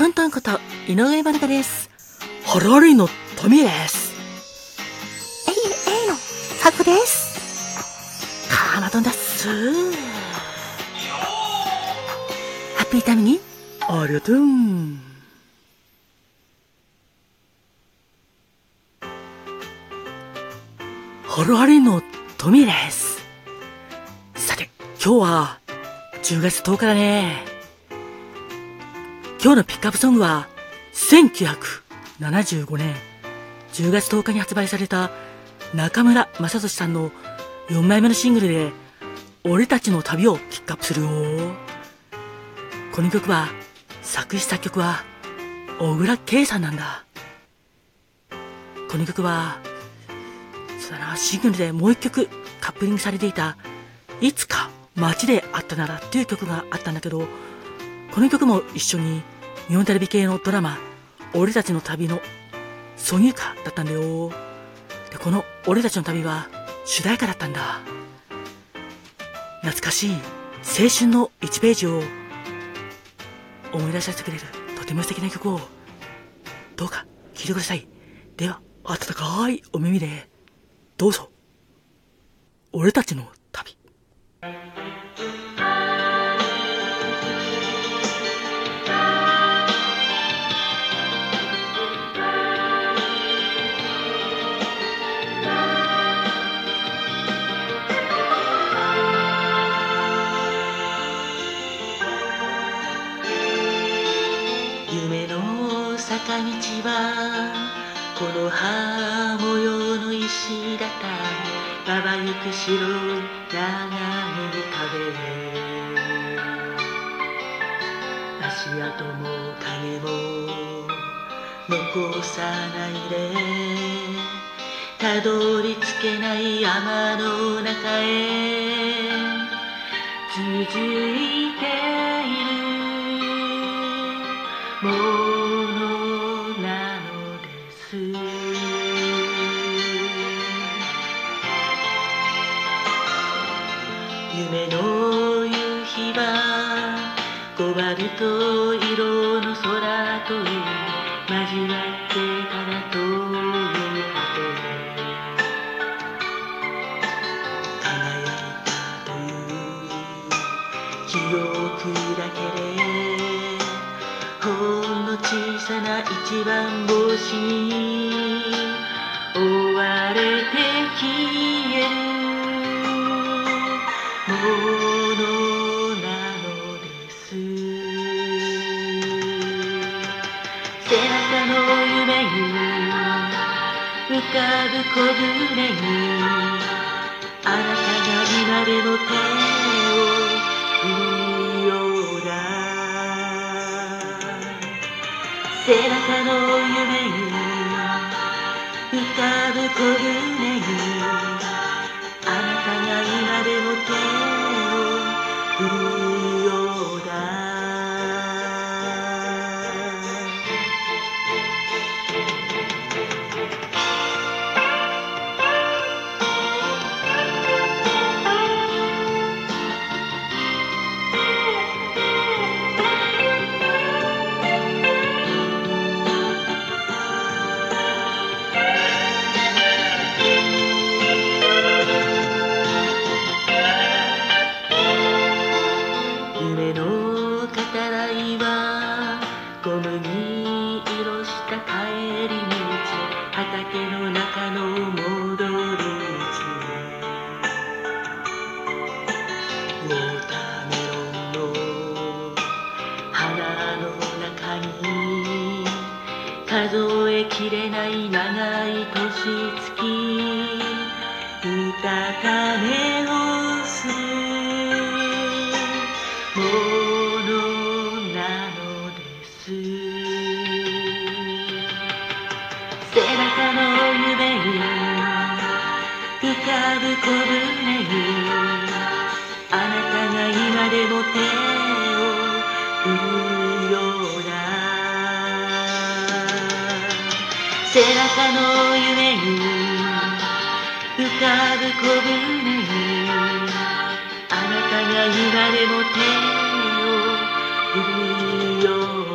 トントンこと井上まなかです。ハラリのトミーです。えい、えいの、です。カナトンだっす。ハッピータイムに、ありがとう。ハラリのトミーです。さて、今日は、10月10日だね。今日のピックアップソングは、1975年10月10日に発売された中村雅俊さんの4枚目のシングルで、俺たちの旅をピックアップするよ。この曲は、作詞作曲は、小倉圭さんなんだ。この曲は、そうだな、シングルでもう一曲カップリングされていた、いつか街で会ったならっていう曲があったんだけど、この曲も一緒に日本テレビ系のドラマ、俺たちの旅の挿入歌だったんだよ。で、この俺たちの旅は主題歌だったんだ。懐かしい青春の1ページを思い出させてくれるとても素敵な曲をどうか聴いてください。では、温かいお耳でどうぞ。俺たちの旅。坂道はこの葉模様の石畳まばゆく白い長い壁足跡も影も残さないでたどり着けない山の中へ続いている。空と交わってから遠い果て輝いたという記憶だけでほんの小さな一番星浮かぶ小舟にあなたが今でも手を振るようだ背中の夢に浮かぶ小舟に小麦色した帰り道畑の中の戻り道ウォーターメロンの花の中に数えきれない長い年月背中の夢に浮かぶ小舟にあなたが今でも手を振るようだ背中の夢に浮かぶ小舟にあなたが今でも手を振るようだ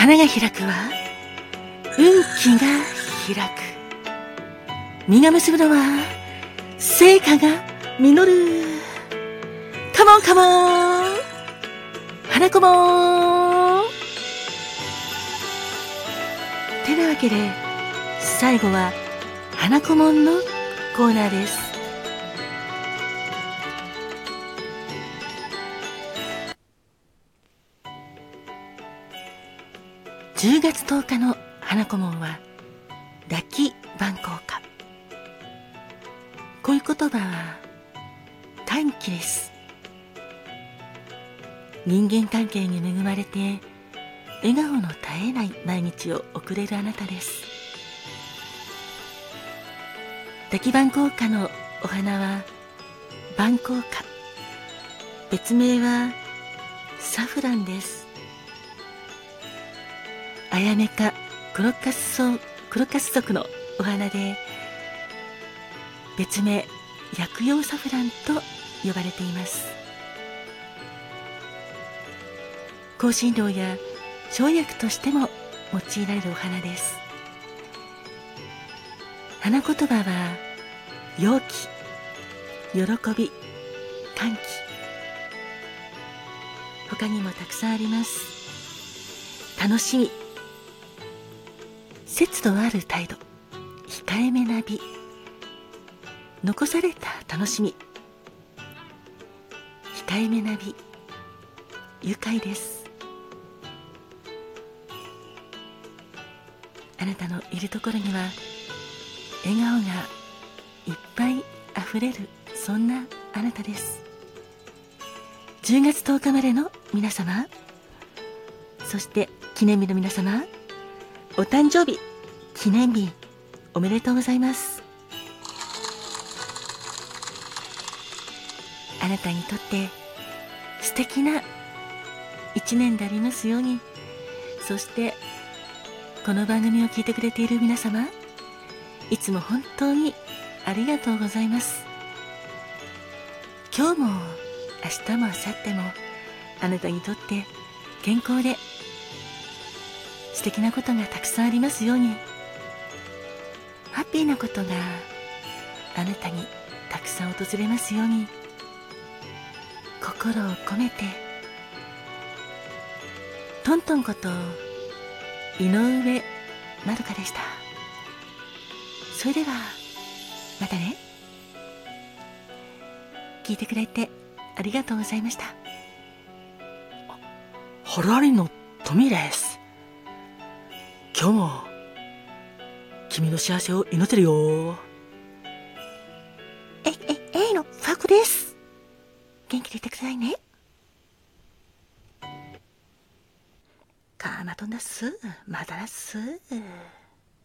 花が開くは運気が開く。実が結ぶのは成果が実る。カモンカモン花子もてなわけで最後は花子もんのコーナーです。10月10日の花子門はラッキー番効果こういう言葉は短期です。人間関係に恵まれて笑顔の絶えない毎日を送れるあなたです。滝番効果のお花は番効果別名はサフランです。あやめか黒カスソ黒カス族のお花で別名薬用サフランと呼ばれています。香辛料や生薬としても用いられるお花です。花言葉は陽気喜び歓喜。他にもたくさんあります。楽しみ。節度ある態度。控えめな美。残された楽しみ。控えめな美。愉快です。あなたのいるところには笑顔がいっぱいあふれるそんなあなたです。10月10日までの皆様そして記念日の皆様お誕生日記念日おめでとうございます。あなたにとって素敵な一年でありますように。そしてこの番組を聞いてくれている皆様いつも本当にありがとうございます。今日も明日も明後日もあなたにとって健康で素敵なことがたくさんありますように。ハッピーなことがあなたにたくさん訪れますように。心を込めてトントンこと井上まるかでした。それではまたね。聞いてくれてありがとうございました。ハラリのトミです。今日も君の幸せを祈ってるよえ、え、えいのファクです。元気でいてくださいね。カーマトナス、マダラス。